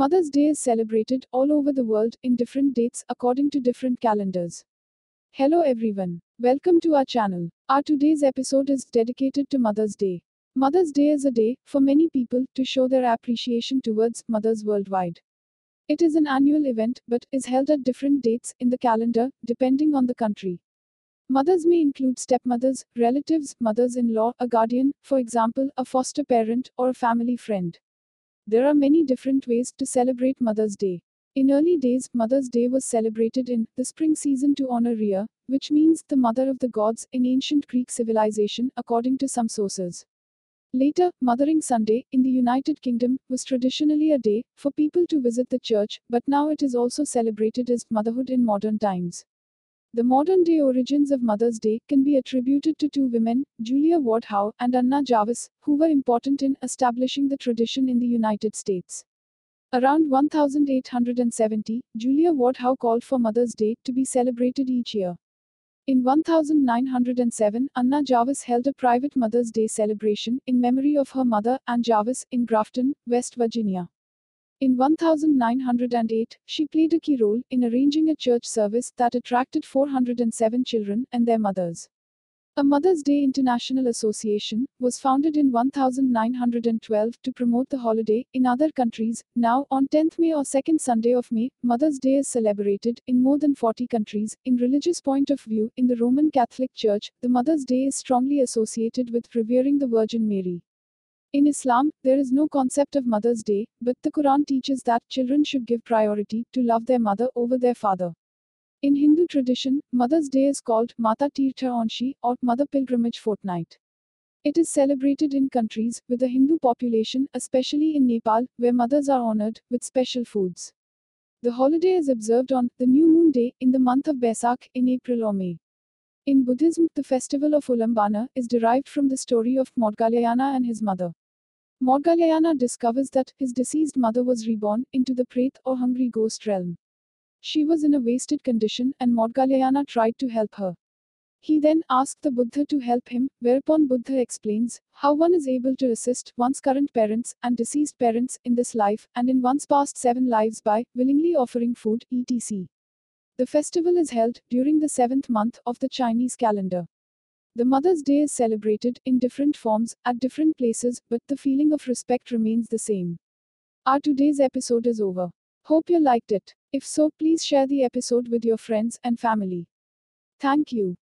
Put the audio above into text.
Mother's Day is celebrated all over the world in different dates according to different calendars. Hello everyone. Welcome to our channel. Our today's episode is dedicated to Mother's Day. Mother's Day is a day for many people to show their appreciation towards mothers worldwide. It is an annual event but is held at different dates in the calendar depending on the country. Mothers may include stepmothers, relatives, mothers in law, a guardian, for example, a foster parent, or a family friend. There are many different ways to celebrate Mother's Day. In early days, Mother's Day was celebrated in the spring season to honor Rhea, which means the mother of the gods in ancient Greek civilization, according to some sources. Later, Mothering Sunday, in the United Kingdom, was traditionally a day for people to visit the church, but now it is also celebrated as motherhood in modern times. The modern day origins of Mother's Day can be attributed to two women, Julia Ward Howe and Anna Jarvis, who were important in establishing the tradition in the United States. Around 1870, Julia Ward Howe called for Mother's Day to be celebrated each year. In 1907, Anna Jarvis held a private Mother's Day celebration in memory of her mother, Ann Jarvis, in Grafton, West Virginia. In 1908, she played a key role in arranging a church service that attracted 407 children and their mothers. A Mother's Day International Association was founded in 1912 to promote the holiday in other countries. Now, on 10th May or 2nd Sunday of May, Mother's Day is celebrated in more than 40 countries. In religious point of view, in the Roman Catholic Church, the Mother's Day is strongly associated with revering the Virgin Mary. In Islam, there is no concept of Mother's Day, but the Quran teaches that children should give priority to love their mother over their father. In Hindu tradition, Mother's Day is called Mata Tirtha Aunsi or Mother Pilgrimage Fortnight. It is celebrated in countries with a Hindu population, especially in Nepal, where mothers are honored with special foods. The holiday is observed on the new moon day in the month of Baisakh in April or May. In Buddhism, the festival of Ulambana is derived from the story of Maudgalyayana and his mother. Maudgalyayana discovers that his deceased mother was reborn into the Preta or hungry ghost realm. She was in a wasted condition and Maudgalyayana tried to help her. He then asked the Buddha to help him, whereupon Buddha explains how one is able to assist one's current parents and deceased parents in this life and in one's past seven lives by willingly offering food, etc. The festival is held during the seventh month of the Chinese calendar. The Mother's Day is celebrated in different forms at different places, but the feeling of respect remains the same. Our today's episode is over. Hope you liked it. If so, please share the episode with your friends and family. Thank you.